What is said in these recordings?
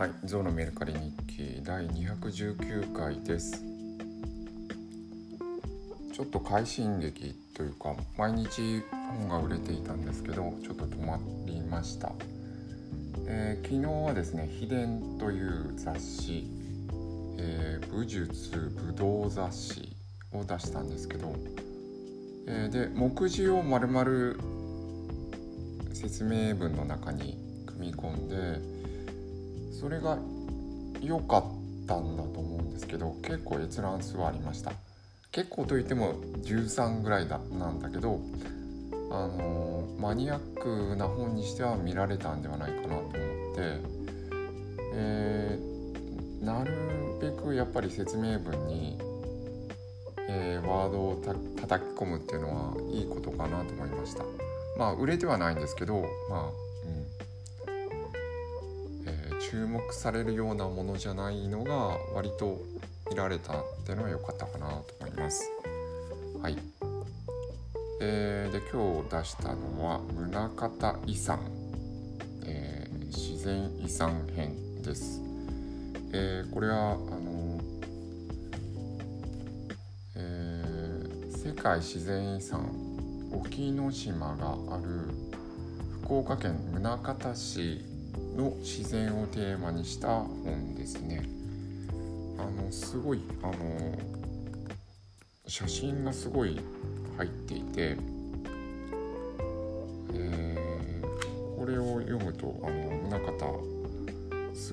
はい、ゾウのメルカリ日記第219回です。ちょっと快進撃というか毎日本が売れていたんですけどちょっと止まりました。えー昨日はですね「秘伝」という雑誌、えー武術武道雑誌を出したんですけど、えーで目次をまるまる説明文の中に組み込んでそれが良かったんだと思うんですけど結構閲覧数はありました。結構といっても13ぐらいだなんだけどあのーマニアックな本にしては見られたんではないかなと思って、えーなるべくやっぱり説明文に、えーワードをた叩き込むっていうのはいいことかなと思いました。まあ売れてはないんですけどまあ注目されるようなものじゃないのが割と見られたっていうのは良かったかなと思います。はい。えーで今日出したのは宗像遺産、えー自然遺産編です。えーこれはあのえー世界自然遺産沖ノ島がある福岡県宗像市の自然をテーマにした本ですね。あのすごいあの写真がすごい入っていて、えーこれを読むとあの宗像好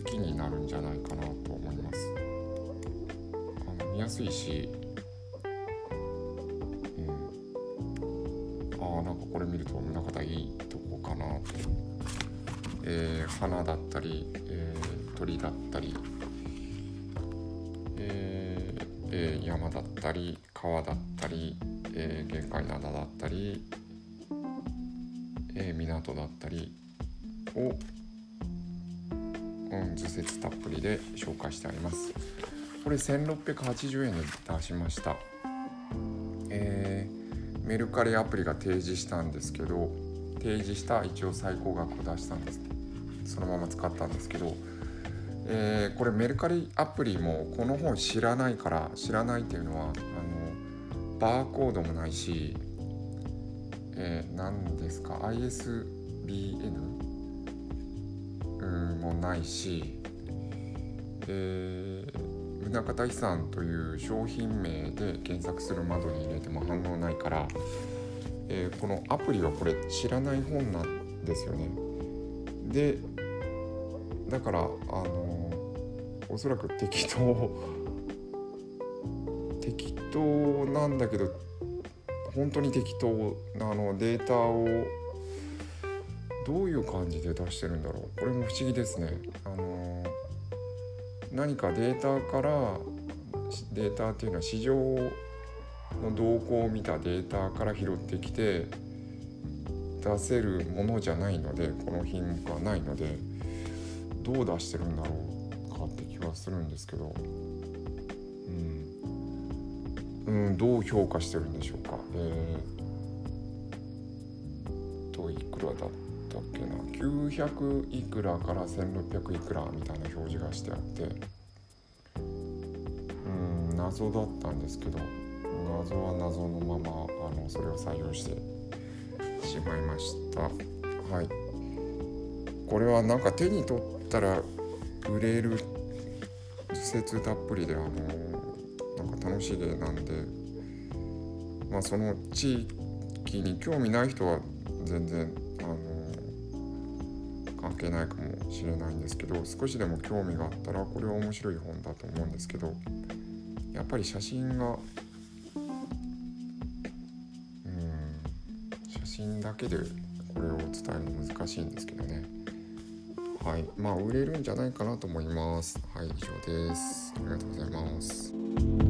きになるんじゃないかなと思います。あの見やすいし、うん、ああなんかこれ見ると宗像いいとこかなと。えー花だったり、えー鳥だったり、えーえー山だったり川だったり、えー玄海灘だったり、えー港だったりを、うん、図説たっぷりで紹介してあります。これ1680円で出しました。えーメルカリアプリが提示したんですけど提示した一応最高額を出したんですそのまま使ったんですけど、えーこれメルカリアプリもこの本知らないから知らないっていうのはあのバーコードもないし、えー何ですか ISBN うんもないし、えー宗像遺産という商品名で検索する窓に入れても反応ないから、えーこのアプリはこれ知らない本なんですよね。でだからあのおそらく適当適当なんだけど本当に適当なあのデータをどういう感じで出してるんだろうこれも不思議ですね。あの何かデータからデータっていうのは市場の動向を見たデータから拾ってきて出せるものじゃないのでこの品目はないのでどう出してるんだろうかって気はするんですけど。うん、うん、どう評価してるんでしょうか。えー、といくらだったっけな。900いくらから1600いくらみたいな表示がしてあって。うん謎だったんですけど。謎は謎のままあのそれを採用してしまいました。はい。これはなんか手に取ったら売れる図説たっぷりであのなんか楽しげなんでまあその地域に興味ない人は全然あの関係ないかもしれないんですけど少しでも興味があったらこれは面白い本だと思うんですけどやっぱり写真がうん写真だけでこれを伝えるの難しいんですけどね。はい。まあ売れるんじゃないかなと思います。はい以上です。ありがとうございます。